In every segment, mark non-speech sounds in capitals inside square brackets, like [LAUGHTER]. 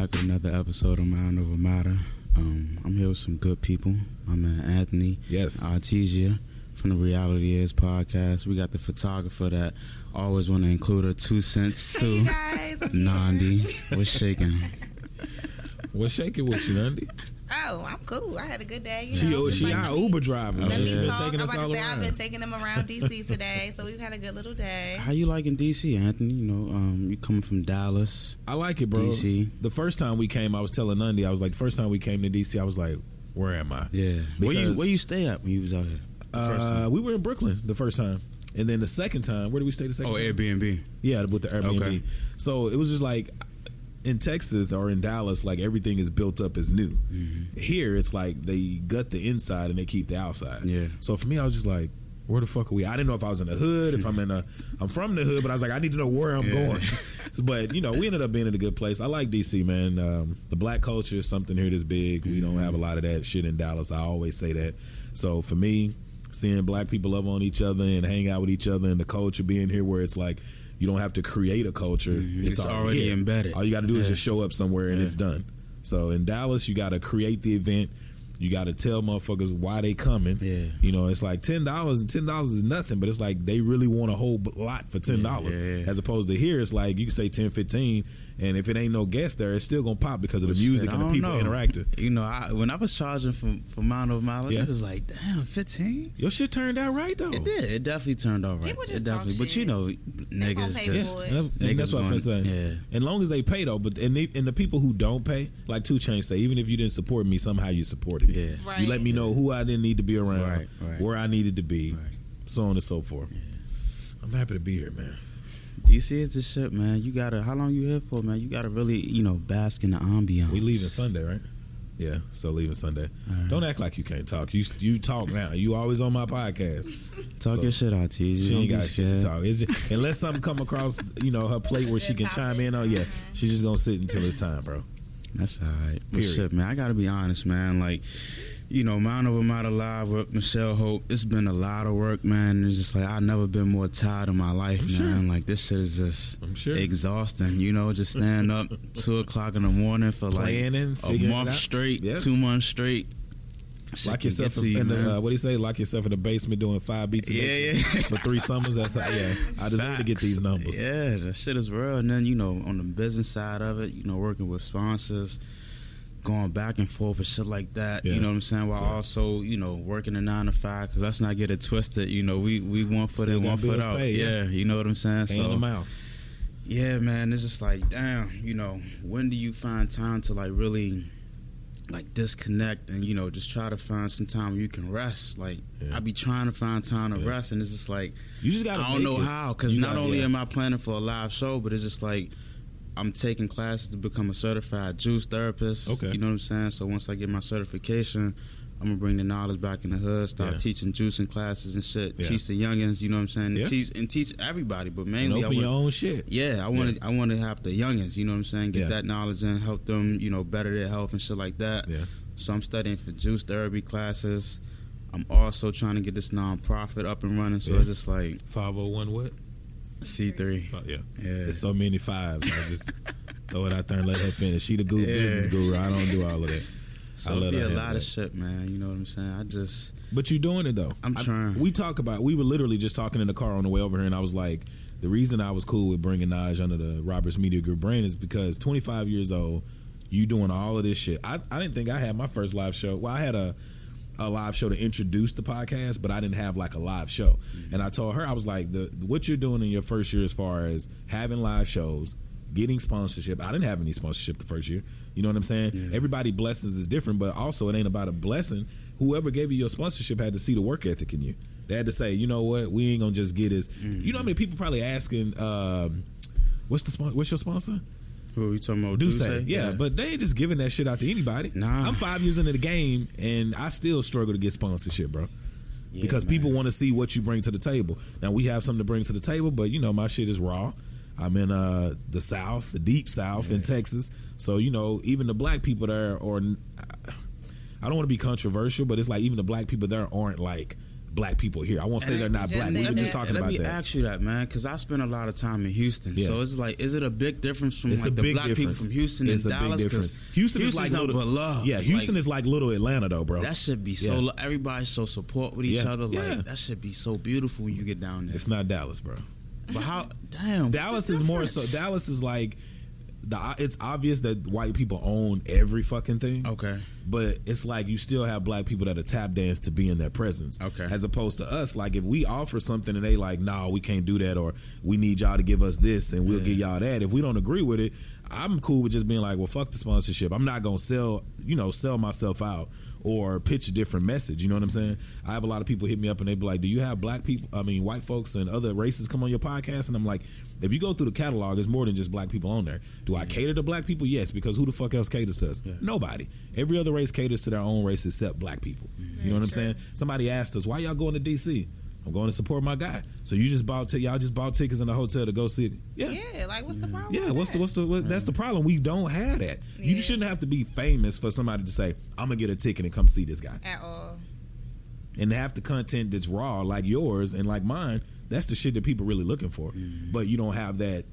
Back with another episode of Mind Over Matter. Um, I'm here with some good people. My man Anthony, Yes. Artesia from the Reality Is podcast. We got the photographer that always want to include her two cents too. guys. Nandi, what's shaking? What's shaking with you, Nandi? Oh, I'm cool. I had a good day. You She know, she Like, our Uber driver, Let man. me She been taking I'm us all to say I've been taking them around DC [LAUGHS] today, so we've had a good little day. How you liking DC, Anthony? You know, um, you coming from Dallas. I like it, bro. DC. The first time we came, I was telling Nandi, I was like, the first time we came to DC, I was like, where am I? Yeah. Where you where you stay at when you was out here? The first time? Uh, we were in Brooklyn the first time. And then the second time, where did we stay the second oh, time? Airbnb. Yeah, with the Airbnb. Okay. So it was just like in Texas or in Dallas, like everything is built up as new. Mm-hmm. Here, it's like they gut the inside and they keep the outside. Yeah. So for me, I was just like, where the fuck are we? I didn't know if I was in the hood, if I'm in a, [LAUGHS] I'm from the hood, but I was like, I need to know where I'm Yeah. going. [LAUGHS] [LAUGHS] but you know, we ended up being in a good place. I like DC, man. Um, the black culture is something here that's big. We don't have a lot of that shit in Dallas. I always say that. So for me, seeing black people love on each other and hang out with each other, and the culture being here, where it's like you don't have to create a culture; Mm-hmm. It's already here. embedded. All you got to do is just show up somewhere and Yeah. it's done. So in Dallas, you got to create the event. You got to tell motherfuckers why they coming. Yeah. You know, it's like ten dollars, and ten dollars is nothing, but it's like they really want a whole lot for ten dollars. Yeah, yeah, yeah. As opposed to here, it's like you can say 10 15 and if it ain't no guest there, it's still gonna pop because of the music Shit, and the people know. interacting. [LAUGHS] You know, I, when I was charging for for Mount of Mile, Yeah. it was like, damn, fifteen. Your shit turned out right though. It did. It definitely turned out right. People it just talk definitely, but you know, gonna niggas pay just for Yeah, it. and, that- and that's Niggas what I'm saying. yeah. As long as they pay though, but and, they, and the people who don't pay, like 2 Chainz say, even if you didn't support me, somehow you supported me. Yeah. Right. You let me know who I didn't need to be around, Right, right. where I needed to be, Right. so on and so forth. I'm happy to be here, man. DC is the shit, man. You gotta. How long you here for, man? You gotta really, you know, bask in the ambiance. We leaving Sunday, right? Yeah, so leaving Sunday. Don't act like you can't talk. You you talk now. You always on my podcast. Talk So- your shit out, T. You She ain't got shit to talk. It's just- unless something come across, you know, her plate where she can chime in on. Yeah, she's just gonna sit until it's time, bro. That's all right. But Period. shit, man, I gotta be honest, man. Like, you know, Mind Over Matter Live with Michelle Hope, it's been a lot of work, man. It's just like I've never been more tired in my life, I'm man. sure. Like this shit is just sure. exhausting. You know, just stand up [LAUGHS] two o'clock in the morning for like a month straight, two months straight. Shit Lock yourself to you, in the uh, what do you say? Lock yourself in the basement doing five beats a Yeah, day yeah. for three summers. That's how, yeah. I deserve to get these numbers. Yeah, that shit is real. And then you know, on the business side of it, you know, working with sponsors, going back and forth and shit like that. Yeah. You know what I'm saying? While Yeah. also, you know, working a nine to five. Because let's not get it twisted. You know, we we one foot Still in, one foot out. paid, yeah. yeah, you know what I'm saying? Hand in so the mouth. yeah, man, it's just like, damn, you know, when do you find time to like really like disconnect and you know just try to find some time where you can rest? Like. I be trying to find time to rest, and it's just like You just gotta. I don't know it. how because not gotta- only am I planning for a live show, but it's just like I'm taking classes to become a certified juice therapist. Okay. you know what I'm saying. So once I get my certification. I'm gonna bring the knowledge back in the hood. Start Yeah. teaching juicing classes and shit. Yeah. Teach the youngins. You know what I'm saying. Yeah. Teach and teach everybody, but and mainly I open want, your own shit. yeah, I want to. I want to have the youngins. You know what I'm saying? Get that knowledge and help them. You know, better their health and shit like that. Yeah. So I'm studying for juice therapy classes. I'm also trying to get this nonprofit up and running. So it's just like Five oh hundred C3. Oh, yeah. Yeah. There's so many fives. I just [LAUGHS] throw it out there and let her finish. She the guru, Yeah. business guru. I don't do all of that. [LAUGHS] So I let be a lot of shit, man. You know what I'm saying? I just But you're doing it though. I'm I- trying. we talk about. We were literally just talking in the car on the way over here, and I was like, the reason I was cool with bringing Naj under the Roberts Media Group brand is because 25 years old, you doing all of this shit. I, I didn't think I had my first live show. Well, I had a a live show to introduce the podcast, but I didn't have like a live show. Mm-hmm. And I told her I was like, the what you're doing in your first year as far as having live shows, getting sponsorship. I didn't have any sponsorship the first year. You know what I'm saying? Everybody blessings is different, but also it ain't about a blessing. Whoever gave you your sponsorship had to see the work ethic in you. They had to say, you know what, we ain't gonna just get this. Mm-hmm. You know how many people probably asking, um, what's the spon- what's your sponsor? Who are you talking about? Do Duce? say, yeah, but they ain't just giving that shit out to anybody. Nah. I'm five years into the game and I still struggle to get sponsorship, bro. Yeah, because man. people want to see what you bring to the table. Now we have something to bring to the table, but you know my shit is raw. I'm in uh, the South, the deep South in Texas, so you know even the black people there, or I don't want to be controversial, but it's like even the black people there aren't like black people here. I won't say And they're not black. We were just that. talking Let about me that. ask you that, man, because I spent a lot of time in Houston. Yeah. So it's like, is it a big difference from It's like the black difference. people from Houston it's and a Dallas? big difference. Houston is like little, love. Yeah, Houston Like, is like little Atlanta, though, bro. That should be so. Yeah. lo- Everybody so support with each Yeah. other. Like that should be so beautiful when you get down there. It's not Dallas, bro. but how? Damn, Dallas is more so. Dallas is like the. It's obvious that white people own every fucking thing. Okay. but it's like you still have black people that are tap dance to be in their presence. Okay. As opposed to us, like if we offer something and they like, nah, we can't do that, or we need y'all to give us this and we'll Yeah. give y'all that. If we don't agree with it, I'm cool with just being like, well, fuck the sponsorship. I'm not gonna sell, you know, sell myself out or pitch a different message. You know what I'm saying? I have a lot of people hit me up and they be like, do you have black people? I mean, white folks and other races come on your podcast? And I'm like, if you go through the catalog, it's more than just black people on there. Do I cater to black people? Yes, because who the fuck else caters to us? Nobody. Every other race caters to their own race except black people. Mm-hmm. You know what I'm saying? Somebody asked us, why y'all going to DC? I'm going to support my guy. So you just bought t- y'all just bought tickets in the hotel to go see it. Yeah. Yeah, like what's the problem? Yeah, with what's the what's the what, that's the problem. We don't have that. You shouldn't have to be famous for somebody to say, "I'm gonna get a ticket and come see this guy." at all? And have the content that's raw like yours and like mine. That's the shit that people really looking for. Mm-hmm. But you don't have that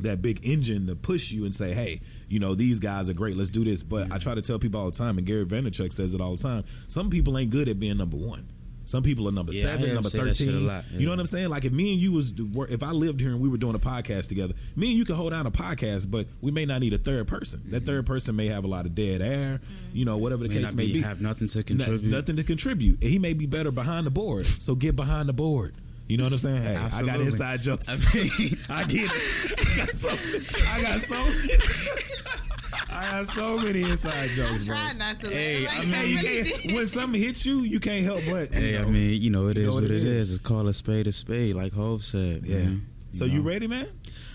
that big engine to push you and say, "Hey, you know these guys are great. Let's do this." But I try to tell people all the time, and Gary Vaynerchuk says it all the time. Some people ain't good at being number one. Some people are number Yeah, seven, number say that shit a thirteen. lot, You know what I'm saying? Like if me and you was if I lived here and we were doing a podcast together, me and you could hold down a podcast, but we may not need a third person. That third mm-hmm. person may have a lot of dead air, you know, whatever the May case may be- be. have nothing to contribute. nothing to contribute. And he may be better behind the board, so get behind the board. You know what I'm saying? Hey, I got inside jokes. I mean- [LAUGHS] I get it. I got so, I got so. [LAUGHS] I got so many inside [LAUGHS] jokes, bro. Try not to. Hey, like, I I mean, You really can't, when something hits you, you can't help but. you Hey, I mean, you know, it You is know what what it it is. is. It's call a spade a spade, like Hov said. yeah. man. So you know. ready, man?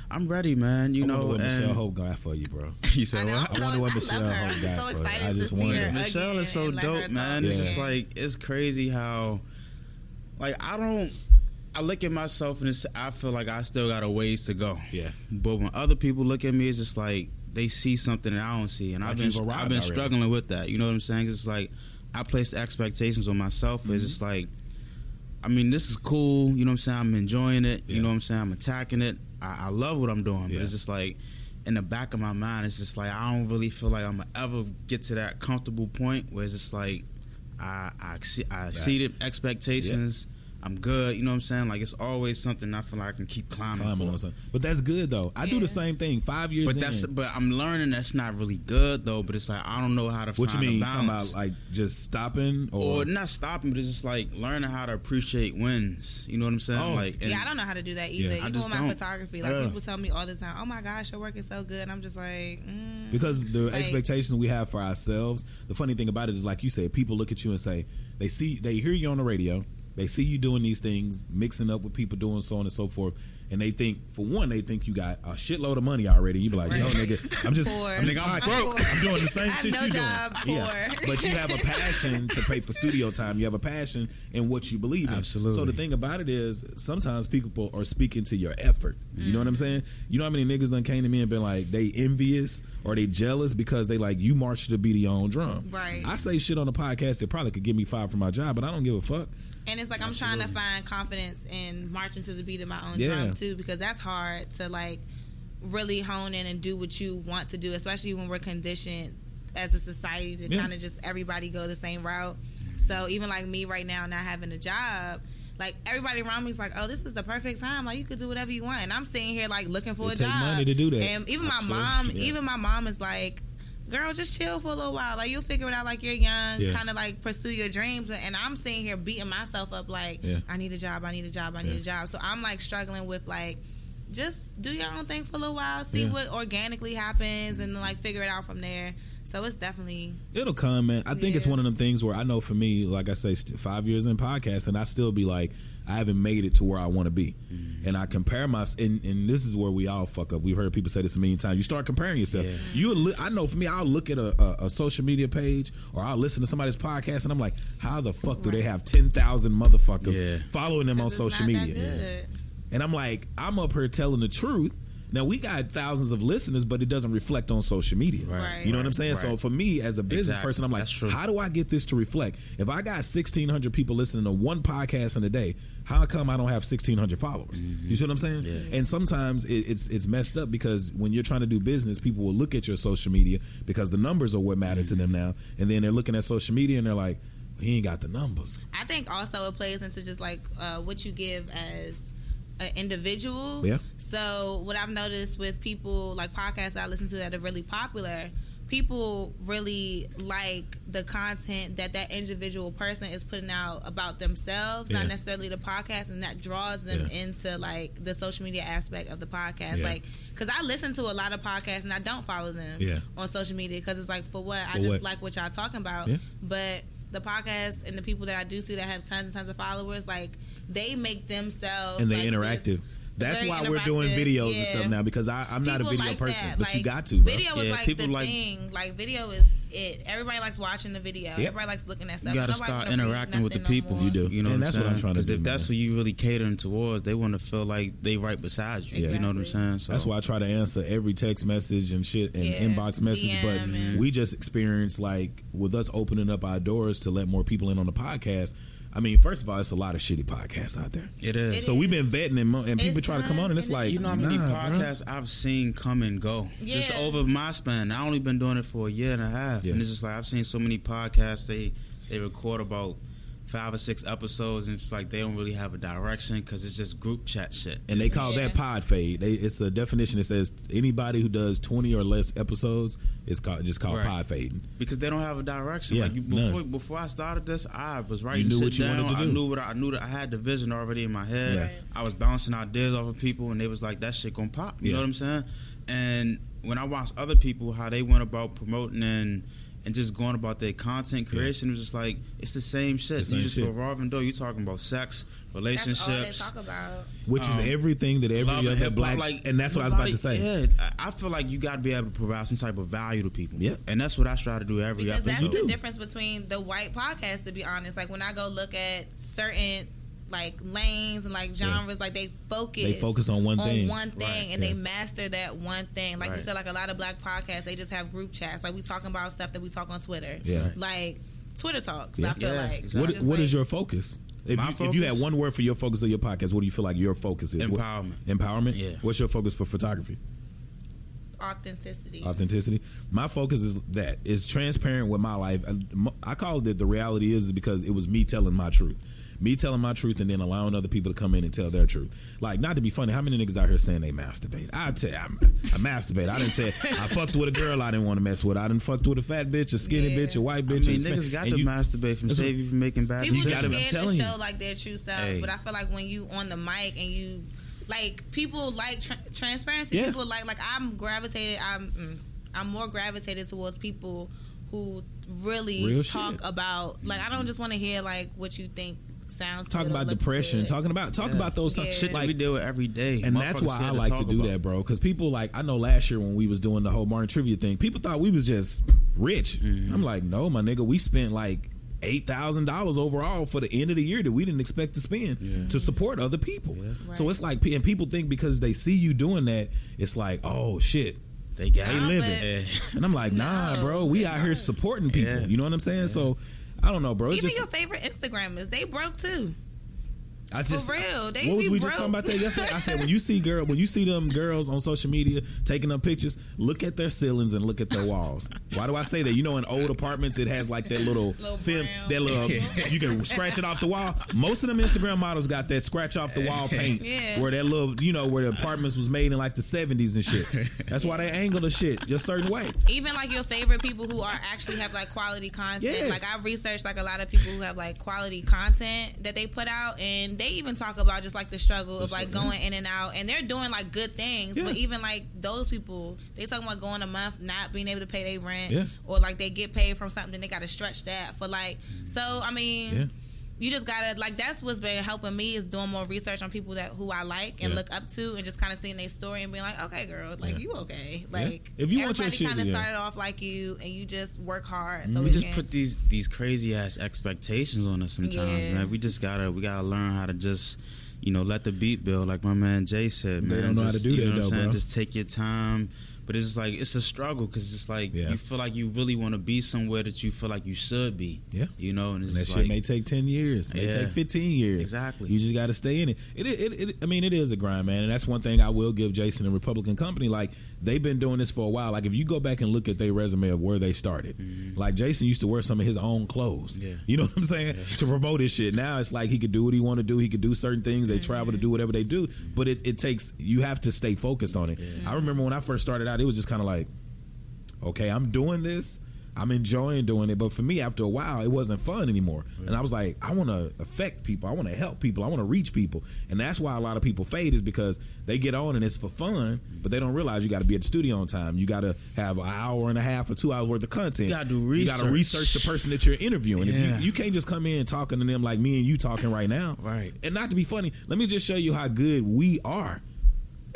I'm ready, man. You I know, wonder what and Michelle Hope got for you, bro. [LAUGHS] you I said know. what? I'm so, wonder what I Michelle love her. Hope got so for her. excited I just see wonder. Michelle is so and let her dope, man. It's just like it's crazy how, like, I don't. I look at myself and it's, I feel like I still got a ways to go. Yeah. But when other people look at me, it's just like they see something that I don't see, and Like I've been I've been already. struggling with that. You know what I'm saying? It's like I placed expectations on myself. Mm-hmm. It's just like, I mean, this is cool. You know what I'm saying? I'm enjoying it. Yeah. You know what I'm saying? I'm attacking it. I, I love what I'm doing, Yeah. but it's just like in the back of my mind, it's just like I don't really feel like I'm gonna ever get to that comfortable point where it's just like I I, exce- I exceeded expectations. I'm good. You know what I'm saying? Like it's always something I feel like I can keep climbing, Climbing for. on. But that's good though. I do the same thing. Five years But in. that's but I'm learning that's not really good though. But it's like I don't know how to what you mean? a Talking about like just stopping or, or not stopping, but it's just like learning how to appreciate wins. You know what I'm saying? Oh. Like, and Yeah, I don't know how to do that either. Yeah. I Even just with my don't. photography, like Yeah. people tell me all the time, "Oh my gosh, your work is so good," and I'm just like, mm. because the Like- expectations we have for ourselves. The funny thing about it is, like you said, people look at you and say they see they hear you on the radio, they see you doing these things, mixing up with people doing so on and so forth, and they think for one they think you got a shitload of money already. You be like, no, Right. nigga, I'm just, Poor. I'm just, Nigga, I'm, I'm broke. poor. I'm doing the same [LAUGHS] shit no you job, doing. Yeah, but you have a [LAUGHS] passion to pay for studio time. You have a passion in what you believe in. Absolutely. So the thing about it is, sometimes people are speaking to your effort. You know what I'm saying? You know how many niggas done came to me and been like, they envious or they jealous because they like you march to the beat of your own drum. Right. I say shit on the podcast that probably could get me fired from my job, but I don't give a fuck. And it's like I'm trying to find confidence in marching to the beat of my own Yeah. drum too, because that's hard to like really hone in and do what you want to do, especially when we're conditioned as a society to Yeah. kind of just everybody go the same route. So even like me right now, not having a job. Like everybody around me is like, oh, this is the perfect time. Like you could do whatever you want, and I'm sitting here like looking for It a job. money to do that. And even my Absolutely. mom, Yeah. even my mom is like, girl, just chill for a little while. Like you'll figure it out. Like you're young, Yeah. kind of like pursue your dreams. And I'm sitting here beating myself up like, Yeah. I need a job, I need a job, I need Yeah. a job. So I'm like struggling with like just do your own thing for a little while, see what organically happens, and like figure it out from there. So it's definitely It'll come, man. I think it's one of them things where I know for me, like I say, five years in podcast, and I still be like, I haven't made it to where I want to be, Mm-hmm. and I compare my, and, and this is where we all fuck up. We've heard people say this a million times. You start comparing yourself. Yeah. You, li- I know for me, I'll look at a, a, a social media page or I'll listen to somebody's podcast, and I'm like, how the fuck do they have ten thousand motherfuckers Yeah. following them on social media? good. And I'm like, I'm up here telling the truth. Now we got thousands of listeners, but it doesn't reflect on social media. Right. You know what I'm saying? So for me as a business Exactly. person, I'm like, how do I get this to reflect? If I got 1,600 people listening to one podcast in a day, how come I don't have 1,600 followers? You see what I'm saying? And sometimes it, it's it's messed up because when you're trying to do business, people will look at your social media because the numbers are what matter to them now, and then they're looking at social media and they're like, he ain't got the numbers. I think also it plays into just like uh, what you give as an individual. Yeah. So what I've noticed with people like podcasts I listen to that are really popular, people really like the content that that individual person is putting out about themselves, Yeah. not necessarily the podcast, and that draws them Yeah. into like the social media aspect of the podcast. Yeah. Like, because I listen to a lot of podcasts and I don't follow them Yeah. on social media because it's like for what I just what? like what y'all talking about, but the podcast and the people that I do see that have tons and tons of followers, like they make themselves and they're like, interactive. this- That's very why we're doing interactive, videos and stuff now because I, I'm not a video like person, that. but you got to. Bro. Video is Yeah, like people the like- thing. Like video is it. Everybody likes watching the video. Everybody likes looking at stuff. You got to start interacting with the nothing no people. You do. You know, And what that's what I'm trying to Because do, if that's what you really catering towards, they want to feel like they right beside you. You know what I'm saying? So That's why I try to answer every text message and shit and Yeah, inbox message. DM but and- we just experienced like with us opening up our doors to let more people in on the podcast. I mean, first of all, it's a lot of shitty podcasts out there. it is. It So we've been vetting and, and people It's try to come on, and it's like, You know how many nah, bruh. podcasts I've seen come and go just over my span. I only been doing it for a year and a half, Yeah. and it's just like I've seen so many podcasts. They they record about five or six episodes, and it's like they don't really have a direction because it's just group chat shit. And they call that pod fade. They, it's a definition that says anybody who does twenty or less episodes is called just called Right. pod fading. because they don't have a direction. Yeah, like you, none. before before I started this, I was writing knew shit what you down. wanted to I knew what I, I knew that I had the vision already in my head. Yeah. Right. I was bouncing ideas off of people, and they was like, "That shit gonna pop." You Yeah. know what I'm saying? And when I watched other people how they went about promoting and and just going about their content creation, it was just like it's the same shit. The same you just shit. revolving door. you're talking about sex, That's all they relationships. talk about. Which is Um, everything that every love other hip-hop, black, like, and that's what I was about to say. Yeah, I I feel like you got to be able to provide some type of value to people. Yeah. and that's what I try to do every Because that's the difference between the white podcast, to be honest. Like when I go look at certain like lanes and like genres, like they focus They focus on one thing. one thing, Right. and Yeah. they master that one thing. Like you said, like a lot of black podcasts, they just have group chats. Like we talking about stuff that we talk on Twitter. Yeah. like Twitter talks. Yeah. I feel Yeah, like exactly. What It's just What is your focus? If My you, if you had one word for your focus of your podcast, what do you feel like your focus is? What- Empowerment. empowerment. Yeah. What's your focus for photography? authenticity? Authenticity. My focus is that it's transparent with my life. And mo- I call it the reality is because it was me telling my truth. Me telling my truth and then allowing other people to come in and tell their truth. Like, not to be funny, how many niggas out here saying they masturbate? I tell you, I'm, I masturbate. I didn't say I fucked with a girl I didn't want to mess with. I didn't fucked with a fat bitch, a skinny Yeah. bitch, a white bitch. I bitch. mean, and span- niggas got and to you- masturbate from That's save you from making bad People You just gotta- I'm scared to you. show like their true selves, Hey. but I feel like when you on the mic and you like people like tra- transparency. Yeah. People like like I'm gravitated. I'm mm, I'm more gravitated towards people who really Real talk shit. about like I don't just want to hear like what you think sounds. Talk good about depression. good. Talking about talk Yeah. about those Yeah. shit shit like that we deal with every day. and that's why I scared to like to do about that, bro. Because people like I know last year when we was doing the whole Martin trivia thing, people thought we was just rich. Mm-hmm. I'm like, no, my nigga, we spent like eight thousand dollars overall for the end of the year that we didn't expect to spend to support other people. So it's like, and people think because they see you doing that, it's like, oh shit, They got they Nah, living. but- And I'm like, nah, No. bro, we out here supporting people. Yeah. You know what I'm saying? So. I don't know, bro. It's Even just, your favorite Instagrammers, they broke too. I just, real, they what was we just talking about that yesterday? I said when you see girl, when you see them girls on social media taking up pictures, look at their ceilings and look at their walls. Why do I say that? You know, in old apartments, it has like that little, Little film, that little, you can scratch it off the wall. Most of them Instagram models got that scratch off the wall paint, [LAUGHS] Yeah. where that little, you know, where the apartments was made in like the seventies and shit. That's why they angle the shit a certain way. even like your favorite people who are actually have like quality content. Yes. Like I've researched like a lot of people who have like quality content that they put out, and they even talk about just like the struggle of like struggle, going in and out, and they're doing like good things. Yeah. But even like those people, they talking about going a month not being able to pay their rent, Yeah. or like they get paid from something, then they got to stretch that for like. So I mean. Yeah. You just gotta like that's what's been helping me is doing more research on people that who I like and Yeah. look up to and just kind of seeing their story and being like, okay, girl, like Yeah. you okay? Like If you want your everybody shit, kind of yeah. started off like you and you just work hard. So we we just can, put these these crazy ass expectations on us sometimes, Yeah. man. We just gotta we gotta learn how to just you know let the beat build, like my man Jay said. They don't know how to do you that, know what though, saying? bro. Just take your time. But it's like it's a struggle because it's like Yeah. you feel like you really want to be somewhere that you feel like you should be. Yeah. you know, and it's And that shit like, may take ten years, may Yeah. take fifteen years. Exactly. You just got to stay in it. It, it, it. I mean, it is a grind, man, and that's one thing I will give Jason and Republican Company. Like they've been doing this for a while. Like if you go back and look at their resume of where they started, like Jason used to wear some of his own clothes. Mm-hmm. Yeah. You know what I'm saying? To promote his shit. Now it's like he could do what he want to do. He could do certain things. They travel to do whatever they do. But it, it takes you have to stay focused on it. I remember when I first started out, it was just kind of like okay, I'm doing this. I'm enjoying doing it, but for me, after a while, it wasn't fun anymore. And I was like, I want to affect people. I want to help people. I want to reach people. And that's why a lot of people fade is because they get on and it's for fun, but they don't realize you got to be at the studio on time. You got to have an hour and a half or two hours worth of content. You gotta do You got to research. research the person that you're interviewing. If Yeah. you, you can't just come in talking to them like me and you talking right now. Right. And not to be funny, let me just show you how good we are.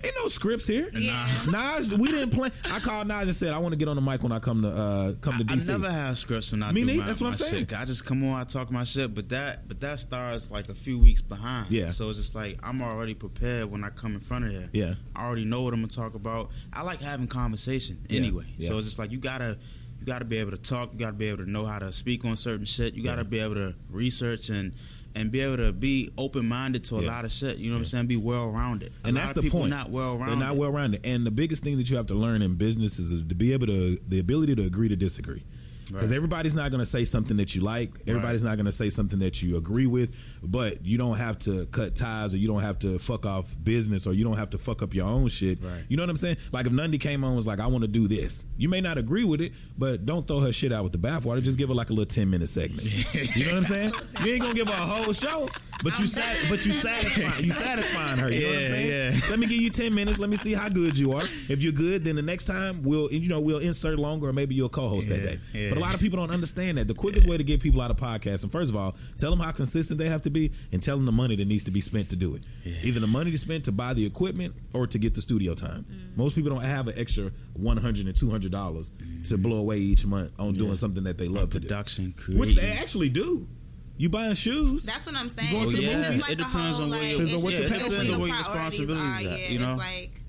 Ain't no scripts here. Yeah. Nas, we didn't plan. I called Nas and said I want to get on the mic when I come to uh, come to I, DC. I never have scripts when I Me do neither, my, that's what my I'm saying. shit. I just come on, I talk my shit, but that but that starts like a few weeks behind. Yeah. So it's just like I'm already prepared when I come in front of there. Yeah. I already know what I'm gonna talk about. I like having conversation Yeah, anyway. yeah. So it's just like you gotta you gotta be able to talk. You gotta be able to know how to speak on certain shit. You gotta Yeah. be able to research and. And be able to be open minded to a Yeah. lot of shit. You know what I'm saying? Be well rounded. and that's the point. Not well rounded. They're not well rounded. And the biggest thing that you have to learn in business is to be able to the ability to agree to disagree. Because Right. everybody's not going to say something that you like. Everybody's not going to say something that you agree with. But you don't have to cut ties, or you don't have to fuck off business, or you don't have to fuck up your own shit. Right. You know what I'm saying? Like if Nundy came on and was like, "I want to do this," you may not agree with it, but don't throw her shit out with the bathwater. Just give her like a little ten minute segment. [LAUGHS] you know what I'm saying? You ain't gonna give her a whole show, but you sat, but you satisfying, you satisfying her. You know what I'm Yeah, saying? yeah. Let me give you ten minutes. Let me see how good you are. If you're good, then the next time we'll you know we'll insert longer, or maybe you'll co-host that day. yeah. But a lot of people don't understand that. The quickest way to get people out of podcasts, and first of all, tell them how consistent they have to be, and tell them the money that needs to be spent to do it. Either the money to spend to buy the equipment or to get the studio time. Mm. Most people don't have an extra one hundred and two hundred dollars to blow away each month on doing something that they love to do, production, which they actually do. You buying shoes? That's what I'm saying. going to the movies? like It depends whole, on where like, your- Depends on what your like passion where is. Where your priorities responsibilities are, yeah, you know? It's like,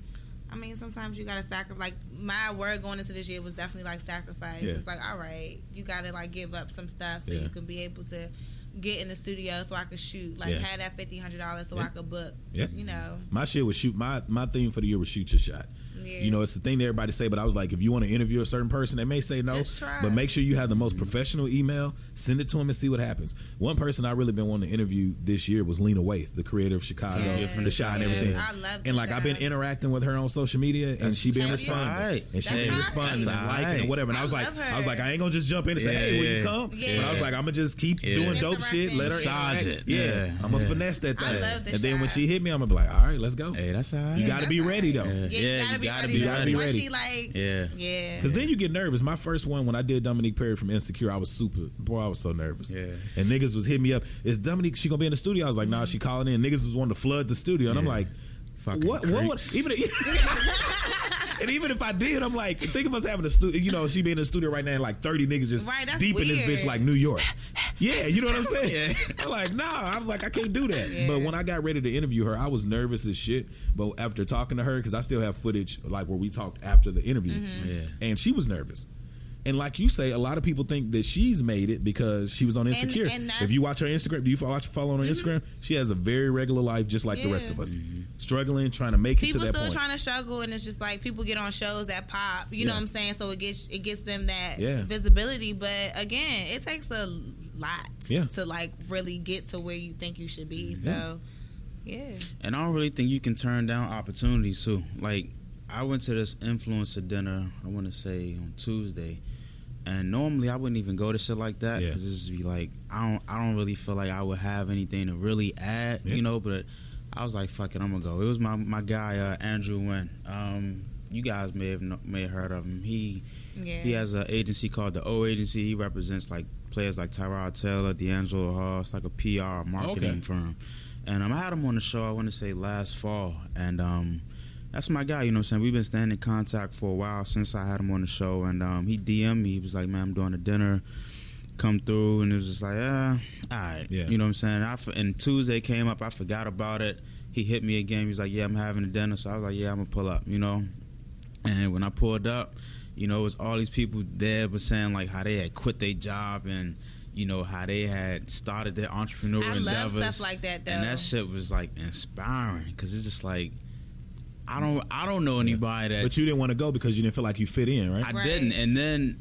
I mean, sometimes you gotta sacrifice. Like my word going into this year was definitely like sacrifice. Yeah. It's like, all right, you gotta like give up some stuff so Yeah. you can be able to get in the studio so I could shoot. Like Yeah. had that fifty hundred dollars so Yeah. I could book. Yeah. You know. My shit was shoot. My my theme for the year was shoot your shot. Yeah. You know, it's the thing that everybody say, but I was like, if you want to interview a certain person, they may say no, Just try. but make sure you have the most mm-hmm. professional email. Send it to them and see what happens. One person I really been wanting to interview this year was Lena Waithe, the creator of Chicago, Yes, the Shot and everything. I love The and like I've been interacting with her on social media, and she been responding, Alright. and she That's been responding and liking and whatever. And I I was like, love I was like, I ain't gonna just jump in and say, Yeah, hey, will you come? Yeah. But I was like, I'm gonna just keep doing dope shit. Let her Massage it. Yeah, Yeah. I'm gonna Yeah. finesse that thing. and then when she hit me, I'm gonna be like, all right, let's go. Hey, that's all right. You got to be ready though. Yeah, Yeah, you you gotta be gotta be ready. Once she like, Yeah. yeah. Because then you get nervous. My first one, when I did Dominique Perry from Insecure, I was super. Boy, I was so nervous. Yeah. And niggas was hitting me up. Is Dominique? She gonna be in the studio? I was like, Nah, she calling in. Niggas was wanting to flood the studio, and I'm like, Fucking what? What? would creeps. even [LAUGHS] [LAUGHS] and even if I did, I'm like, think of us having a studio. You know, she be in the studio right now, and like 30 niggas just Right, that's deep in this bitch like New York. Yeah, you know what I'm [LAUGHS] saying? Yeah. I'm like, nah. I was like, I can't do that. Yeah. But when I got ready to interview her, I was nervous as shit. But after talking to her, because I still have footage like where we talked after the interview, Mm-hmm. Yeah. and she was nervous. And like you say, a lot of people think that she's made it because she was on Insecure. and that's- Mm-hmm. if you watch her Instagram, do you watch follow her on Instagram? She has a very regular life, just like the rest of us, struggling, trying to make it people to that still trying to struggle and it's just like people get on shows that pop you know what i'm saying so it gets it gets them that Yeah. visibility but again it takes a lot Yeah. to like really get to where you think you should be so yeah And I don't really think you can turn down opportunities too. Like I went to this influencer dinner, I want to say on Tuesday, And normally I wouldn't even go to shit like that Yeah. because it just be like I don't I don't really feel like I would have anything to really add, Yeah. you know. But I was like, fuck it, I'm gonna go. It was my my guy uh, Andrew Wynn. Um, you guys may have kno- may have heard of him. He Yeah. he has an agency called the O Agency. He represents like players like Tyrod Taylor, DeAngelo Hall. It's like a PR marketing Okay. firm. And um, I had him on the show. I want to say last fall, and um, that's my guy. You know what I'm saying? We've been staying in contact for a while since I had him on the show. And um, he DM'd me. He was like, "Man, I'm doing a dinner. Come through." And it was just like, "Ah, all right." Yeah. You know what I'm saying? I f- and Tuesday came up. I forgot about it. He hit me again. He was like, "Yeah, I'm having a dinner." So I was like, "Yeah, I'm gonna pull up." You know. And when I pulled up, you know, it was all these people there was saying like how they had quit their job and you know how they had started their entrepreneurial I love endeavors. stuff like that, though. And that shit was like inspiring because it's just like I don't I don't know anybody that But you didn't want to go because you didn't feel like you fit in, right? I Right. didn't. And then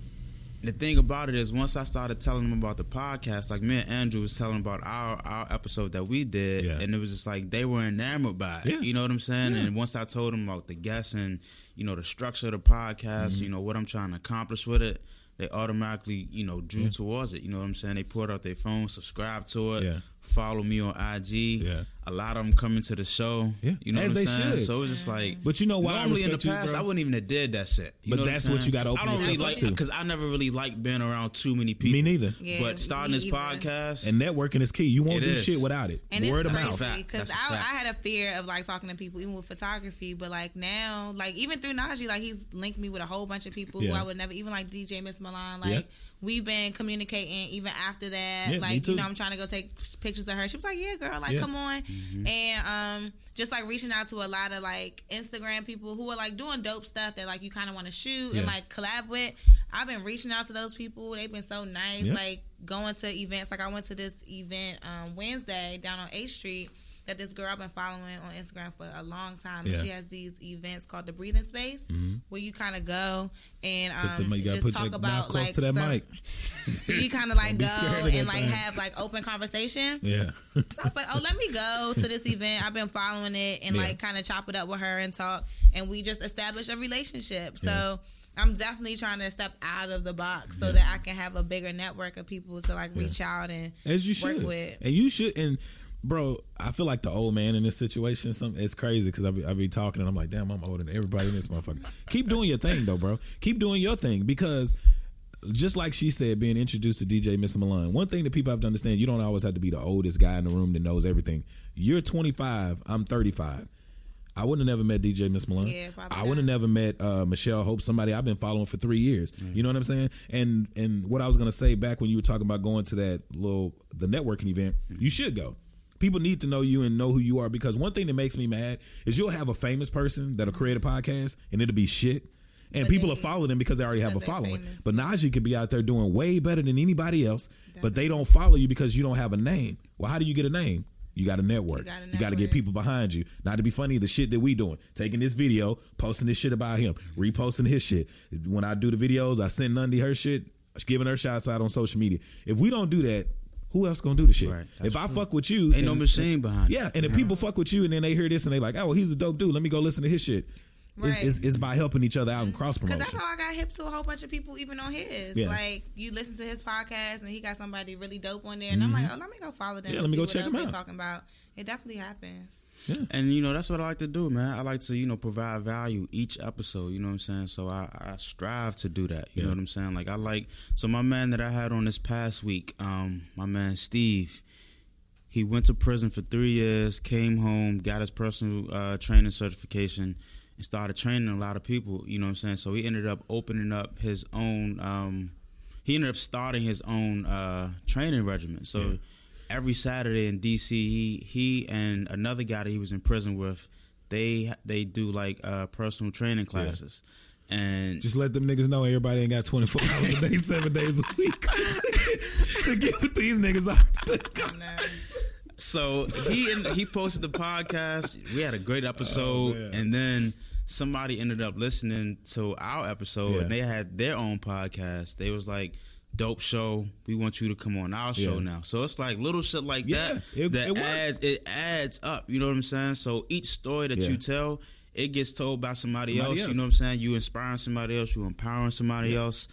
the thing about it is, once I started telling them about the podcast, like me and Andrew was telling about our our episode that we did, Yeah. and it was just like they were enamored by it. Yeah. You know what I'm saying? And once I told them about the guests and you know the structure of the podcast, Mm-hmm. you know what I'm trying to accomplish with it. They automatically, you know, drew towards it. You know what I'm saying? They pulled out their phone, subscribe to it, Yeah. follow me on IG. Yeah. A lot of them coming to the show. Yeah. You know As what I'm they saying? should. So it's just like But you know why I Normally in the respect you, past. I wouldn't even have did that shit. You But know what that's what saying? you gotta I don't really like up because I never really liked being around too many people. Me neither. Yeah, but starting this either. podcast, And networking is key. You won't do is. shit without it. And Word of it's mouth. crazy Fact. because I, a I, I fact. had a fear of like talking to people, even with photography. But like now, like even through Najee, like he's linked me with a whole bunch of people who I would never, even like DJ Miss Milan. Like Yeah. We've been communicating even after that. Yeah, me like too. you know, I'm trying to go take pictures of her. She was like, "Yeah, girl, like Yeah. come on," Mm-hmm. and um, just like reaching out to a lot of like Instagram people who are like doing dope stuff that like you kind of want to shoot Yeah. and like collab with. I've been reaching out to those people. They've been so nice. Yeah. Like going to events. Like I went to this event um, Wednesday down on 8th Street that this girl I've been following on Instagram for a long time. Yeah. And she has these events called the Breathing Space where you kind of go and um, the- just talk about close like to that some- mic. [LAUGHS] You kind of like go and like thing. have like open conversation. Yeah. So I was like, oh, let me go to this event. I've been following it and Yeah. like kind of chop it up with her and talk. And we just established a relationship. So Yeah. I'm definitely trying to step out of the box so that I can have a bigger network of people to like reach out and As you work should. with. And you should. And bro, I feel like the old man in this situation. Some it's crazy because I be, I be talking and I'm like, damn, I'm older than everybody in this motherfucker. Keep doing your thing though, bro. Keep doing your thing because. Just like she said, being introduced to DJ Miss Malone. One thing that people have to understand, you don't always have to be the oldest guy in the room that knows everything. You're 25, I'm 35. I wouldn't have never met DJ Miss Malone. Yeah, probably I would have not. never met uh, Michelle Hope, somebody I've been following for three years. You know what I'm saying? And and what I was gonna say back when you were talking about going to that little the networking event, you should go. People need to know you and know who you are because one thing that makes me mad is you'll have a famous person that'll mm-hmm. create a podcast and it'll be shit. And But people they- will follow them because they already have a following. famous. But Najee could be out there doing way better than anybody else, but they don't follow you because you don't have a name. Well, how do you get a name? You got a network. You got a You got to get people behind you. Not to be funny, the shit that we doing, taking this video, posting this shit about him, reposting his shit. When I do the videos, I send Nundy her shit, giving her shots out on social media. If we don't do that, who else gonna do the shit? Right, if I fuck with you, Ain't no machine behind it. Yeah, and if people fuck with you and then they hear this and they like, oh, well, he's a dope dude. Let me go listen to his shit. It's, Right. it's, it's by helping each other out and cross promotion. Because that's how I got hip to a whole bunch of people, even on his. Yeah. Like you listen to his podcast, and he got somebody really dope on there, and I'm like, oh, let me go follow them. Mm-hmm. Yeah, let me go what check else them out. Talking about it definitely happens. Yeah. And you know that's what I like to do, man. I like to you know provide value each episode. You know what I'm saying. So I, I strive to do that. You Yeah. know what I'm saying. Like I like so my man that I had on this past week, um, my man Steve. He went to prison for three years, came home, got his personal uh, training certification, and started training a lot of people. You know what I'm saying. So he ended up opening up his own. Um, he ended up starting his own uh, training regimen. So Yeah. every Saturday in DC, he he and another guy that he was in prison with, they they do like uh, personal training classes, and Just let them niggas know everybody ain't got 24 [LAUGHS] hours a day, seven days a week [LAUGHS] [LAUGHS] to get with these niggas out. So he and he posted the podcast. We had a great episode, Oh, and then somebody ended up listening to our episode, Yeah. and they had their own podcast. They was like. Dope show. We want you to come on our show Yeah. now. So it's like little shit like Yeah, that it- that it adds it adds up. You know what I'm saying? So each story that Yeah. you tell, it gets told by somebody, Somebody else, else. You know what I'm saying? You inspiring somebody else. You empowering somebody else.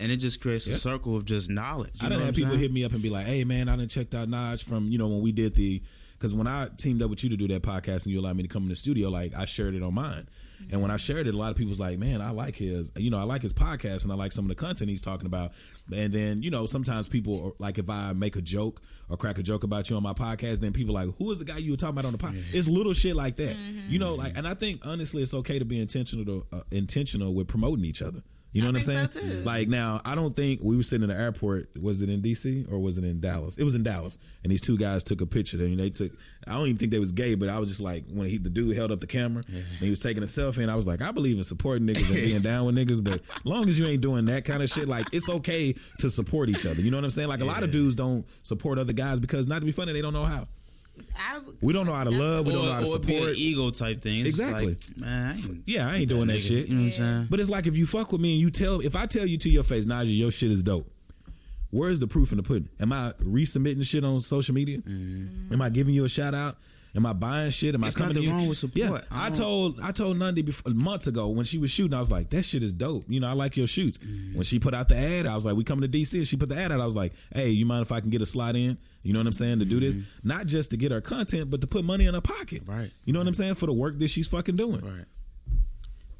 And it just creates Yeah. a circle of just knowledge. You I know done what people saying? hit me up and be like, "Hey man, I didn't checked out Naj from you know when we did the because when I teamed up with you to do that podcast and you allowed me to come in the studio, like I shared it on mine, and when I shared it, a lot of people was like, "Man, I like his, you know, I like his podcast and I like some of the content he's talking about." And then you know sometimes people are, like if I make a joke or crack a joke about you on my podcast, then people are like, "Who is the guy you were talking about on the podcast?" It's little shit like that, you know, like, and I think honestly, it's okay to be intentional to, uh, intentional with promoting each other. You know I what I'm saying? so, too. Like now, I don't think we were sitting in the airport. Was it in DC or was it in Dallas? It was in Dallas, and these two guys took a picture. And they took. I don't even think they was gay, but I was just like when he, the dude held up the camera and he was taking a selfie, and I was like, I believe in supporting niggas and being [LAUGHS] down with niggas, but long as you ain't doing that kind of shit, like it's okay to support each other. You know what I'm saying? Like a lot of dudes don't support other guys because not to be funny, they don't know how. I, We don't know how to love. We don't know how to or, or be an support. ego type thing. It's Exactly. Like, man, I ain't, Yeah, I ain't doing that nigga. shit. You know what I'm saying? But it's like if you fuck with me and you tell, if I tell you to your face, Najee, your shit is dope. Where's the proof in the pudding? Am I resubmitting shit on social media? Mm-hmm. Am I giving you a shout out? Am I buying shit? Am There's I coming to nothing you? wrong with support. Yeah, I I told I told Nundy before, months ago when she was shooting. I was like, that shit is dope. You know, I like your shoots. Mm-hmm. When she put out the ad, I was like, we coming to DC. And she put the ad out. I was like, hey, you mind if I can get a slot in? You know what I'm saying? To do this, mm-hmm. not just to get her content, but to put money in her pocket. Right. You know what I'm saying? For the work that she's fucking doing. Right.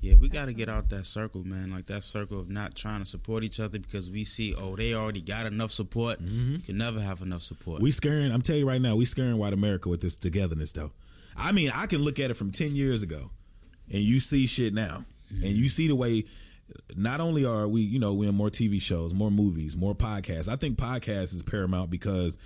Yeah, we got to get out that circle, man. Like that circle of not trying to support each other because we see, oh, they already got enough support. Mm-hmm. You can never have enough support. We scaring. I'm telling you right now, we scaring white America with this togetherness, though. I mean, I can look at it from ten years ago, and you see shit now, mm-hmm. and you see the way. Not only are we, you know, we in more TV shows, more movies, more podcasts. I think podcasts is paramount because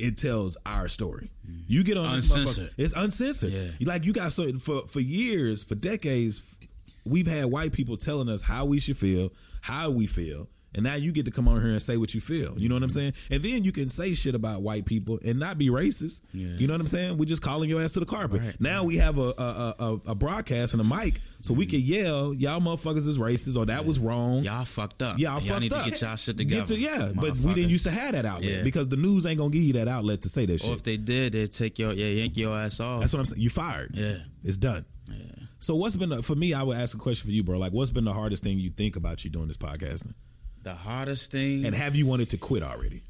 it tells our story. Mm-hmm. You get on this Uncensored. motherfucker- It's uncensored. Yeah. Like you got so for for years, for decades, we've had white people telling us how we should feel, how we feel. And now you get to come on here and say what you feel. You know what I'm saying? And then you can say shit about white people and not be racist. Yeah. You know what I'm saying? We're just calling your ass to the carpet. Right. Now we have a a, a a broadcast and a mic, so we can yell, "Y'all motherfuckers is racist," or "That was wrong." y'all fucked up. Y'all y'all fucked need up. to get y'all shit together. to- yeah, but we didn't used to have that outlet Yeah. because the news ain't gonna give you that outlet to say that Or shit. if they did, they'd take your yeah, yank your ass off. That's what I'm saying. You fired. Yeah. it's done. yeah. So what's been the, for me? I would ask a question for you, bro. Like, what's been the hardest thing you think about you doing this podcasting? The hardest thing, And have you wanted to quit already?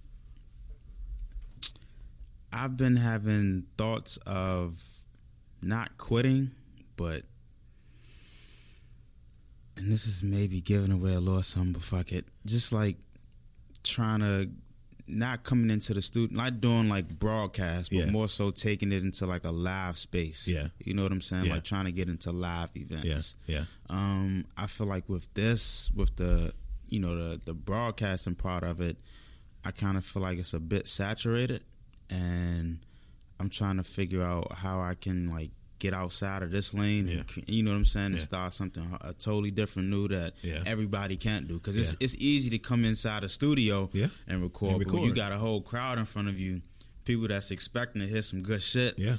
I've been having thoughts of not quitting, but and this is maybe giving away a little something, but fuck it. Just like trying to not coming into the studio, not doing like broadcast, but Yeah. more so taking it into like a live space. Yeah. You know what I'm saying? Yeah. Like trying to get into live Yeah, events. yeah, Um, I feel like with this, with the you know the the broadcasting part of it, I kind of feel like it's a bit saturated, and I'm trying to figure out how I can like get outside of this lane, and, you know what I'm saying, and Yeah. start something a totally different new that Yeah. everybody can't do because it's Yeah. it's easy to come inside a studio Yeah. and record, And but when you got a whole crowd in front of you, people that's expecting to hear some good shit. yeah.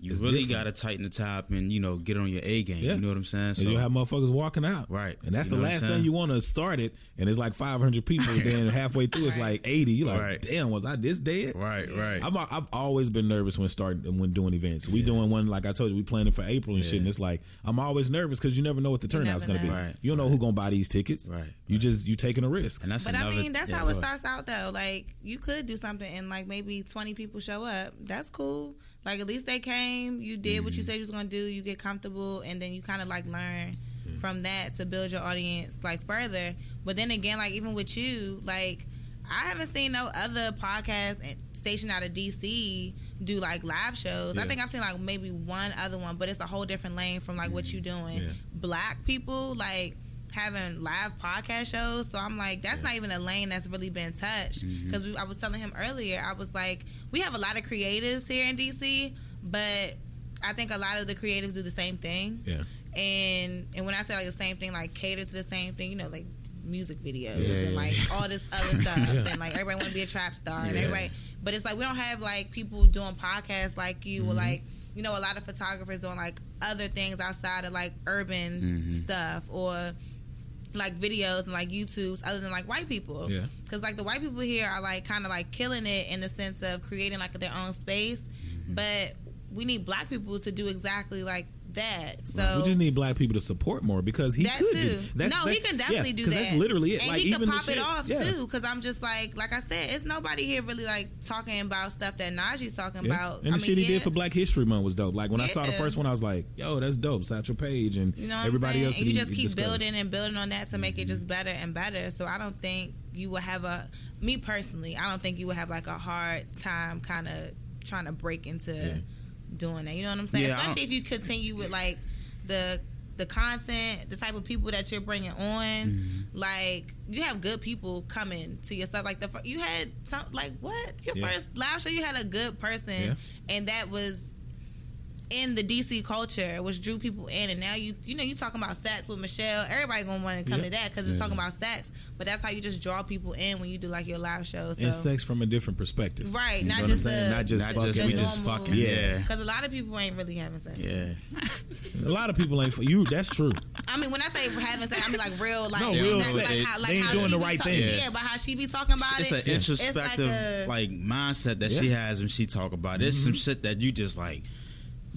You It's really got to tighten the top and you know get on your A game. Yeah. You know what I'm saying? And you'll have motherfuckers walking out. Right. And that's You the know what last thing you want to start it, and it's like 500 people. then [LAUGHS] halfway through, it's like 80. You're like, Right. damn, was I this dead? Right, right. I'm, I've always been nervous when starting when doing events. We doing one like I told you, we planning for April and shit. And it's like I'm always nervous because you never know what the turnout's never gonna be. Right, You don't know who gonna buy these tickets. Right, You just you taking a risk. and that's But another, I mean, that's yeah, how it starts out, though. Like, you could do something and, like, maybe 20 people show up. That's cool. Like, at least they came, you did what you Mm-hmm. said you was going to do, you get comfortable, and then you kind of, like, learn from that to build your audience, like, further. But then again, like, even with you, like, I haven't seen no other podcast station out of DC do like live shows. I think I've seen like maybe one other one, but it's a whole different lane from like what you doing. Yeah. Black people like having live podcast shows. So I'm like, that's not even a lane that's really been touched. Because I was telling him earlier, I was like, we have a lot of creatives here in DC, but I think a lot of the creatives do the same thing. Yeah. And and when I say like the same thing, like cater to the same thing, you know, like music videos Yeah, and like yeah. all this [LAUGHS] other stuff and like everybody want to be a trap star and Yeah. everybody but it's like we don't have like people doing podcasts like you Mm-hmm. or like you know a lot of photographers doing like other things outside of like urban Mm-hmm. stuff or like videos and like YouTube's other than like white people. Yeah. Because like the white people here are like kind of like killing it in the sense of creating like their own space, Mm-hmm. but we need black people to do exactly like that. So we just need black people to support more because he that could. too. Do, that's, no, that- he can definitely yeah, do that. That's literally it. And like he even can pop it shit- off yeah. too. Because I'm just like, like I said, it's nobody here really like talking about stuff that Najee's talking Yeah. about. And I the mean, shit he did for Black History Month was dope. Like when I saw the first one, I was like, "Yo, that's dope." Satchel Paige and You know everybody else. And you just keep discussed. building and building on that to make it just mm-hmm. better and better. So I don't think you will have a me personally. I don't think you would have like a hard time kind of trying to break into doing that. You know what I'm saying? Yeah, Especially if you continue with like the the content, the type of people that you're bringing on. Mm-hmm. Like you have good people coming to your stuff. Like the you had some, like what your Yeah. first live show, you had a good person, Yeah. and that was in the DC culture, which drew people in, and now you you know you talking about sex with Michelle. Everybody gonna want to come Yeah. to that because it's Yeah. talking about sex. But that's how you just draw people in when you do like your live shows. So. and sex from a different perspective. Right, You not know just what I'm saying? a- not just Not fucking. just we just normal- fucking. Yeah. Because a lot of people ain't really having sex. Yeah. A lot of people ain't for you. That's true. I mean, when I say having sex, I mean like real, like No, real sex. Like how, like They ain't doing the be right talk- thing. Yeah, but how she be talking about It's it. It's an introspective a- like mindset that Yeah. she has when she talk about it. It's some mm-hmm. shit that you just like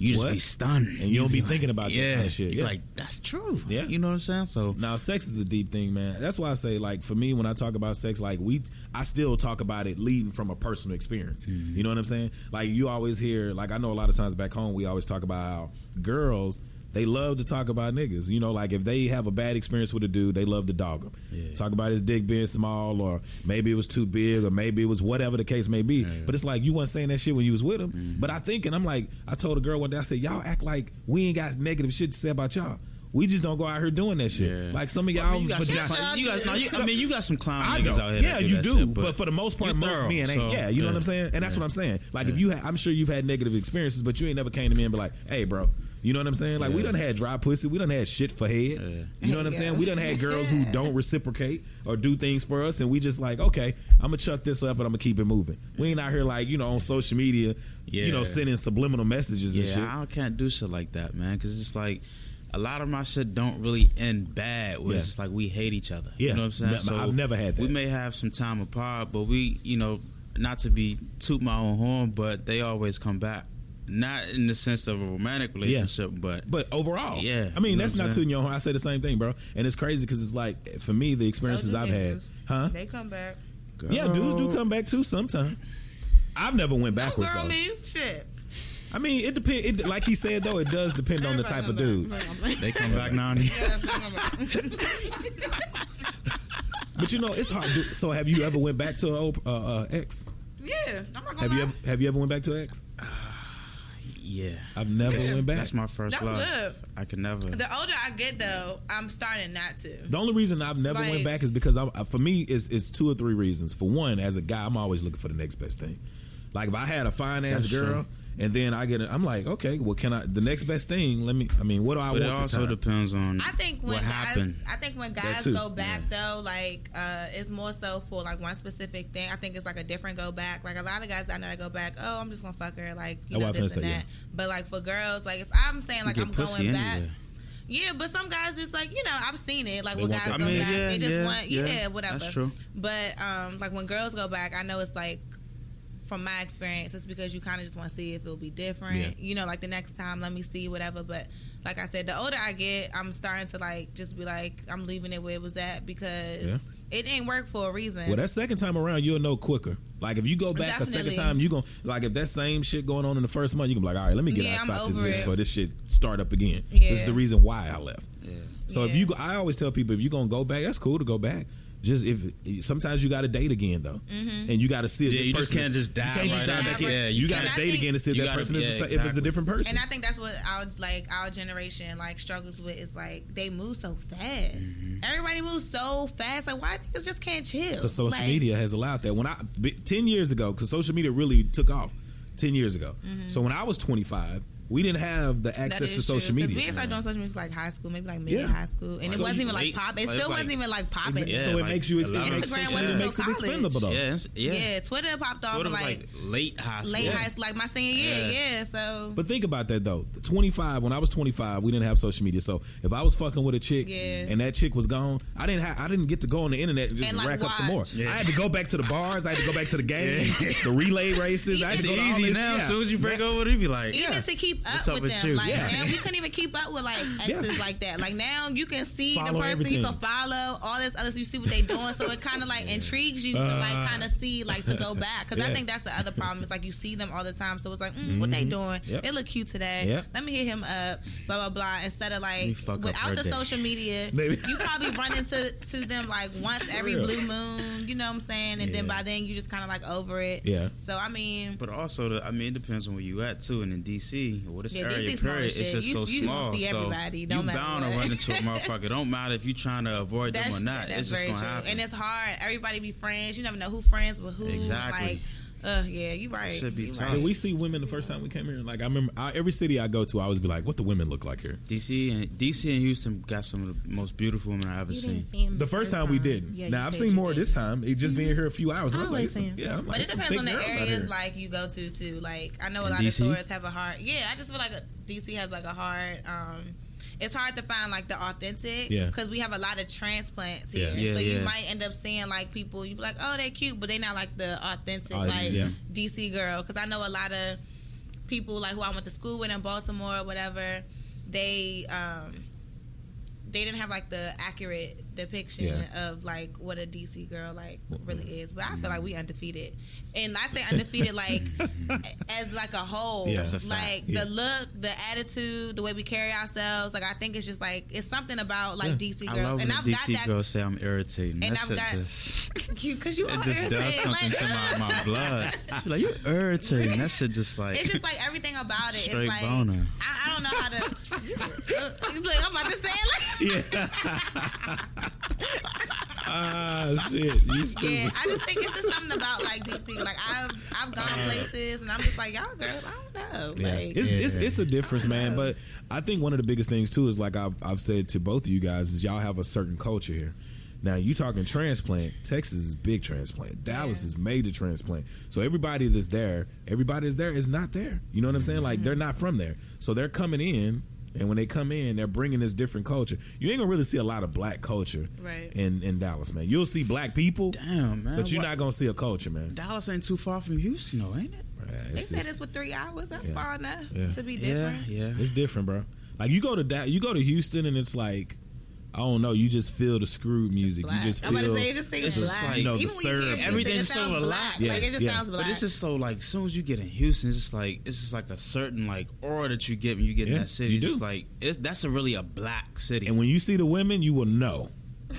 you just What? be stunned And you don't be like, thinking about that kind of shit. You're Yeah. like that's true. Yeah. you know what I'm saying. So Now, sex is a deep thing, man. That's why I say, like, for me, when I talk about sex, like, we, I still talk about it leading from a personal experience. Mm-hmm. You know what I'm saying? Like, you always hear, like, I know a lot of times back home, we always talk about how girls, they love to talk about niggas. You know, like, if they have a bad experience with a dude, they love to dog him. Yeah. Talk about his dick being small, or maybe it was too big, or maybe it was whatever the case may be. But it's like, you weren't saying that shit when you was with him. Mm-hmm. But I think, and I'm like, I told a girl one day, I said, y'all act like we ain't got negative shit to say about y'all. We just don't go out here doing that shit. Yeah. Like some of y'all, I mean, you got but some, y'all- you got, no, you, I mean, you got some clown I niggas out here. Yeah, you do. shit, but, for the most part, most thorough, men ain't. so, yeah, you know what I'm saying? And that's yeah. what I'm saying. Like if you, ha- I'm sure you've had negative experiences, but you ain't never came to me and be like, "Hey, bro." You know what I'm saying? Like we Yeah. done had dry pussy, we done had shit for head. You know what I'm There saying? go. We done had girls who [LAUGHS] don't reciprocate or do things for us, and we just like, okay, I'm gonna chuck this up, and I'm gonna keep it moving. We ain't out here like you know on social media, you know, sending subliminal messages and shit. I can't do shit like that, man. Because it's like a lot of my shit don't really end bad. Where Yeah. it's just like we hate each other. Yeah. you know what I'm saying. Ne- I've never had that. We may have some time apart, but we, you know, not to be toot my own horn, but they always come back. Not in the sense of a romantic relationship, but But overall, Yeah, I mean you know that's not saying? tooting your horn. I say the same thing, bro. And it's crazy because it's like for me, the experiences So I've had, niggas. huh? They come back. Yeah, dudes do come back too sometimes. I've never went No backwards girl, though. me. Shit. I mean, it depends. It, like he said though, it does depend on the type of dude. they come back now. and then. [LAUGHS] Yes, come back. [LAUGHS] But you know, it's hard. So, have you ever went back to an old uh, uh, ex? Yeah, I'm not gonna Have you ever Have you ever went back to an ex? Yeah, I've never went back. that's my first That's love. good. I can never. The older I get, though, I'm starting not to. The only reason I've never went back is because I'm, uh, for me, it's, it's two or three reasons. For one, as a guy, I'm always looking for the next best thing. Like if I had a fine ass girl, true. And then I get, a, I'm like, okay, well, can I? The next best thing. Let me. I mean, what do I but it want this also time? depends on I think when what guys, happened. I think when guys go back though, like uh, it's more so for like one specific thing. I think it's like a different go back. Like a lot of guys I know that go back. Oh, I'm just gonna fuck her. Like you know what I this finna and say, that. yeah. But like for girls, like if I'm saying like I'm pussy going back. anywhere. Yeah, but some guys just like you know I've seen it. Like They when guys go I mean, back, yeah, they just yeah, want yeah, yeah, whatever. that's true. But um, like when girls go back, I know it's like from my experience, it's because you kind of just want to see if it'll be different. Yeah. You know, like the next time, let me see whatever. But like I said, the older I get, I'm starting to like just be like, I'm leaving it where it was at because Yeah. it ain't work for a reason. Well, that second time around, you'll know quicker. Like if you go back a second time, you gon' like if that same shit going on in the first month, you can be like, all right, let me get Yeah, out I'm about this bitch it. before this shit start up again. This is the reason why I left. Yeah. So if you, go, I always tell people if you're gonna go back, that's cool to go back. Just if sometimes you got to date again though, and you got to see if Yeah, this you just person- can't just You dive can't just right dive back in. Yeah, you you got to date think- again to see if that gotta- person is yeah, the sa- if it's a different person. And I think that's what our like our generation like struggles with is like they move so fast. Mm-hmm. Everybody moves so fast. Like why niggas just can't chill? Because social Like, media has allowed that. When I ten years ago, because social media really took off ten years ago. So when I was twenty five, we didn't have the access to social true. 'Cause media. We didn't doing social media like high school, maybe like mid Yeah. high school, and So it wasn't even like pop. It still like- wasn't even like popping. Yeah, so it like makes you a lot it makes wasn't media until makes it college. expendable though. Yeah, it's- yeah. Yeah, Twitter popped off Sort like, like late high school. late Yeah. high, like my senior year. Yeah. Yeah, so But think about that though. 25 when I was 25, we didn't have social media. So if I was fucking with a chick Yeah. and that chick was gone, I didn't have I didn't get to go on the internet and just And, like, rack up some more. Yeah. I had to go back to the bars, I had to go back to the [LAUGHS] games, the relay races. I had It's to go to all easy this- now. As soon as you break over, you be like, even to keep What's up up with with them. you? Like Yeah. now we [LAUGHS] couldn't even keep up with like exes like that. Like now you can see Follow the person everything. you can follow, all this other you see what they doing. So it kind of like [LAUGHS] intrigues you to like Uh, kind of see like to go [LAUGHS] back because yeah. Mm-hmm. I think that's the other problem. It's like you see them all the time, so it's like mm, what they doing? Yep. They look cute today. Yep. Let me hit him up. Blah blah blah. Instead of like without the day. social media, Maybe. you probably run into to them like once every blue moon. You know what I'm saying? And then by then you just kind of like over it. Yeah. So I mean. But also, the, I mean, it depends on where you at too. And in DC, or this Yeah, area DC 's small period, it's just You- so you small. see so everybody, no you bound to run into a [LAUGHS] motherfucker. Don't matter if you're trying to avoid them or not. that's It's just very gonna true. happen. And it's hard. Everybody be friends. You never know who friends with who. Exactly. Like, uh, yeah, you right. Should be tough. right. Did we see women the first time we came here? Like I remember, I, every city I go to, I always be like, "What the women look like here?" DC and DC and Houston got some of the most beautiful women I've ever You seen. didn't see The first time we did. Yeah, now I've seen more did. this time. It just being here a few hours. And I was like, some- yeah, I'm like, But it some depends thick on the areas like you go to too. Like I know a lot DC? of tourists have a hard. Yeah, I just feel like a, DC has like a hard. um it's hard to find like the authentic Yeah. because we have a lot of transplants here. Yeah. Yeah, so you might end up seeing like people you be like, oh, they're cute, but they're not like the authentic Oh, like yeah. DC girl. Because I know a lot of people like who I went to school with in Baltimore or whatever. They um they didn't have like the accurate depiction Yeah. of like what a DC girl like really is. But I feel like we undefeated, and I say undefeated like [LAUGHS] as like a whole. Yeah. That's a fact. like Yeah. the look, the attitude, the way we carry ourselves. Like I think it's just like it's something about like DC I girls, love and I've a got DC that. girls say I'm irritating. And that I've got- just [LAUGHS] you because you it are just does something like, to my, my [LAUGHS] blood. She like you irritating. That shit just like It's just like everything about it. Straight it's like boner. I, I don't know how to. uh, like, I'm about to say it like. Ah [LAUGHS] shit, you stupid. Yeah, I just think it's just something about like DC. Like I've I've gone places and I'm just like y'all girls. I don't know. Yeah. Like, It's, it's Yeah. it's a difference, man. But I think one of the biggest things too is like I've I've said to both of you guys is y'all have a certain culture here. Now you talking transplant. Texas is big transplant. Dallas Yeah. is major transplant. So everybody that's there, everybody that's there is not there. You know what I'm saying? Like they're not from there. So they're coming in, and when they come in, they're bringing this different culture. You ain't gonna really see a lot of black culture Right. in in Dallas, man. You'll see black people, damn man. but you're what- not gonna see a culture, man. Dallas ain't too far from Houston, though, ain't it? Bruh, they It's, said it's- it's with three hours. That's Yeah. far enough Yeah. to be Yeah, different. yeah. It's different, bro. Like you go to da- you go to Houston and it's like I don't know. You just feel the screwed music. You Black. just I'm about feel to say it just seems it's just black. like, you know, the Even when you hear Houston, Everything's it so sounds black. black. Yeah, Like it just yeah. sounds black. But it's just so like, as soon as you get in Houston, it's just like it's just like a certain like aura that you get when you get Yeah, in that city. It's just like it's that's a really a black city. and when you see the women, you will know. [LAUGHS]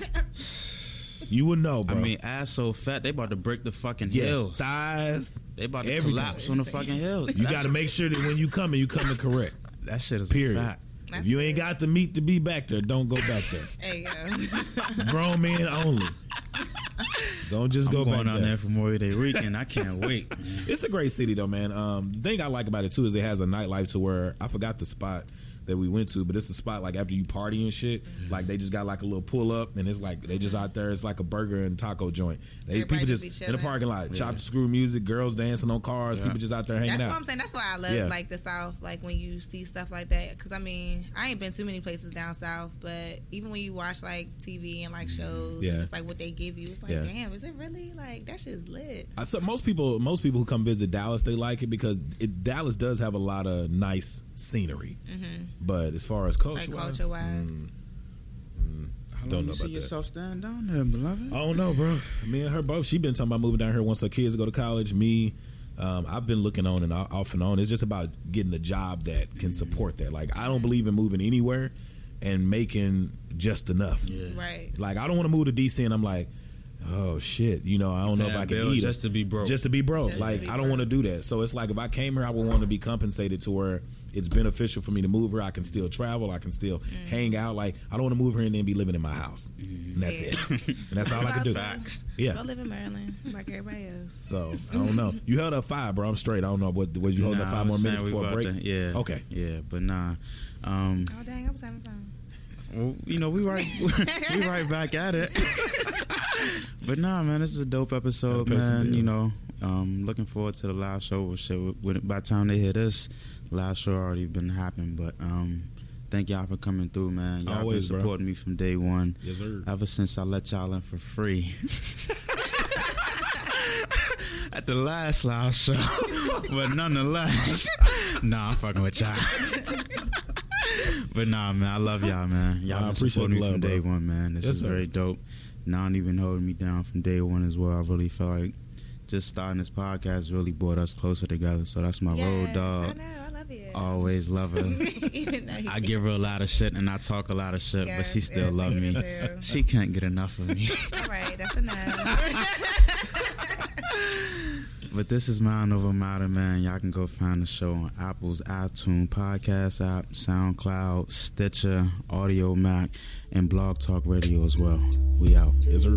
you will know, bro. I mean, ass so fat they about to break the fucking yeah, hills. thighs. They about to everything. collapse on the fucking hills. You got to make sure that when you coming, you coming correct. [LAUGHS] that shit is Period. a fact. If you ain't got the meat to be back there, don't go back there. [LAUGHS] There you. Grown men only. Don't just I'm go going back down there. there for Memorial Day weekend. I can't wait. man. [LAUGHS] It's a great city though, man. Um, the thing I like about it too is it has a nightlife to where I forgot the spot that we went to, but it's a spot like after you party and shit, Mm-hmm. like they just got like a little pull up and it's like they just out there. It's like a burger and taco joint. They Everybody people just just in the parking lot, chop the screw music, girls dancing on cars, people just out there hanging out. That's what. I'm saying. That's why I love Yeah. like the South. Like when you see stuff like that. Because I mean, I ain't been too many places down South, but even when you watch like TV and like shows, Yeah. and just like what they give you, it's like, Yeah. damn, is it really like that shit's lit? I said most people, most people who come visit Dallas, they like it because it, Dallas does have a lot of nice scenery. But as far as culture, Mm-hmm. Like culture wise. How Don't long know you see about that. yourself stand down there, beloved? I don't know, bro. Me and her both. She been talking about moving down here once her kids go to college. Me, um, I've been looking on and off and on. It's just about getting a job that can support that. Like I don't believe in moving anywhere and making just enough. Right. Like I don't want to move to DC and I'm like, oh shit, you know, I don't know if I can eat just to be broke. Just to be broke. Just like be I don't want to do that. So it's like if I came here, I would want to be compensated to where it's beneficial for me to move her. I can still travel. I can still Mm. hang out. Like I don't want to move her and then be living in my house. And that's Yeah. it. and that's all I can do. [LAUGHS] Facts. Yeah. Go live in Maryland like everybody else. So I don't know. You held up five, bro. I'm straight. I don't know what was you holding Nah, up five more minutes saying before a break. to- yeah. Okay. Yeah, but nah. Um, Oh dang, I was having fun. well, you know, we right, [LAUGHS] we right back at it. [LAUGHS] but nah, man, this is a dope episode, Gotta pay some man. You know, um, looking forward to the live show. Which shit, when, by the time they hear this, live show already been happening. But um, thank y'all for coming through, man. Y'all Always, bro. been supporting me from day one. Yes, sir. Ever since I let y'all in for free. [LAUGHS] at the last live show, [LAUGHS] but nonetheless, [LAUGHS] nah, I'm fucking with y'all. but nah, man, I love y'all, man. Y'all I been appreciate supporting the me love, from day one, man. This Yes, is sir. very dope. Not even holding me down from day one as well. I really felt like just starting this podcast really brought us closer together. So that's my road Yes, I dog. Love it. Always love her. [LAUGHS] Even though he- I give her a lot of shit and I talk a lot of shit, but she still yes, love me. too. She can't get enough of me. [LAUGHS] All right, that's enough. [LAUGHS] But this is Mind Over Matter, man. Y'all can go find the show on Apple's iTunes podcast app, SoundCloud, Stitcher, Audiomack, and Blog Talk Radio as well. We out. Yes, sir.